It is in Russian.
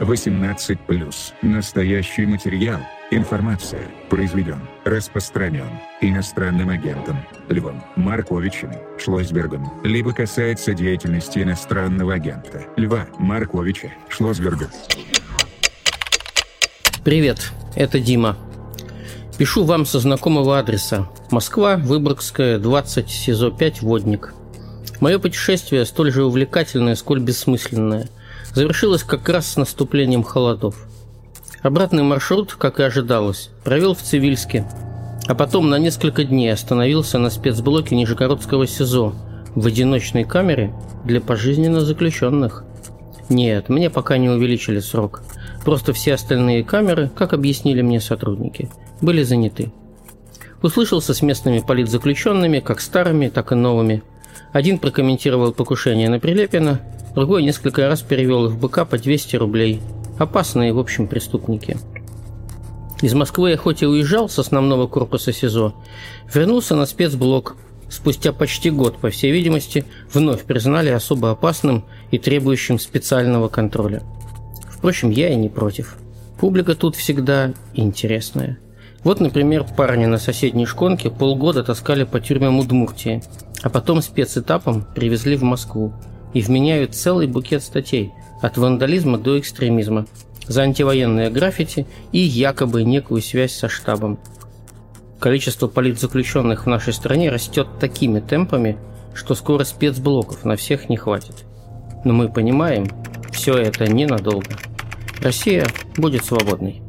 18+. Настоящий материал, информация, произведен, распространен, иностранным агентом, Львом Марковичем, Шлосбергом, либо касается деятельности иностранного агента, Льва Марковича, Шлосберга. Привет, это Дима. Пишу вам со знакомого адреса. Москва, Выборгская, 20, СИЗО 5, Водник. Мое путешествие столь же увлекательное, сколь бессмысленное. Завершилось как раз с наступлением холодов. Обратный маршрут, как и ожидалось, провел в Цивильске, а потом на несколько дней остановился на спецблоке Нижегородского СИЗО в одиночной камере для пожизненно заключенных. Нет, мне пока не увеличили срок. Просто все остальные камеры, как объяснили мне сотрудники, были заняты. Услышался с местными политзаключенными, как старыми, так и новыми – один прокомментировал покушение на Прилепина, другой несколько раз перевел в БК по 200 рублей. Опасные, в общем, преступники. Из Москвы я хоть и уезжал с основного корпуса СИЗО, вернулся на спецблок. Спустя почти год, по всей видимости, вновь признали особо опасным и требующим специального контроля. Впрочем, я и не против. Публика тут всегда интересная. Вот, например, парни на соседней шконке полгода таскали по тюрьмам Удмуртии, а потом спецэтапом привезли в Москву и вменяют целый букет статей от вандализма до экстремизма за антивоенные граффити и якобы некую связь со штабом. Количество политзаключенных в нашей стране растет такими темпами, что скоро спецблоков на всех не хватит. Но мы понимаем, все это ненадолго. Россия будет свободной.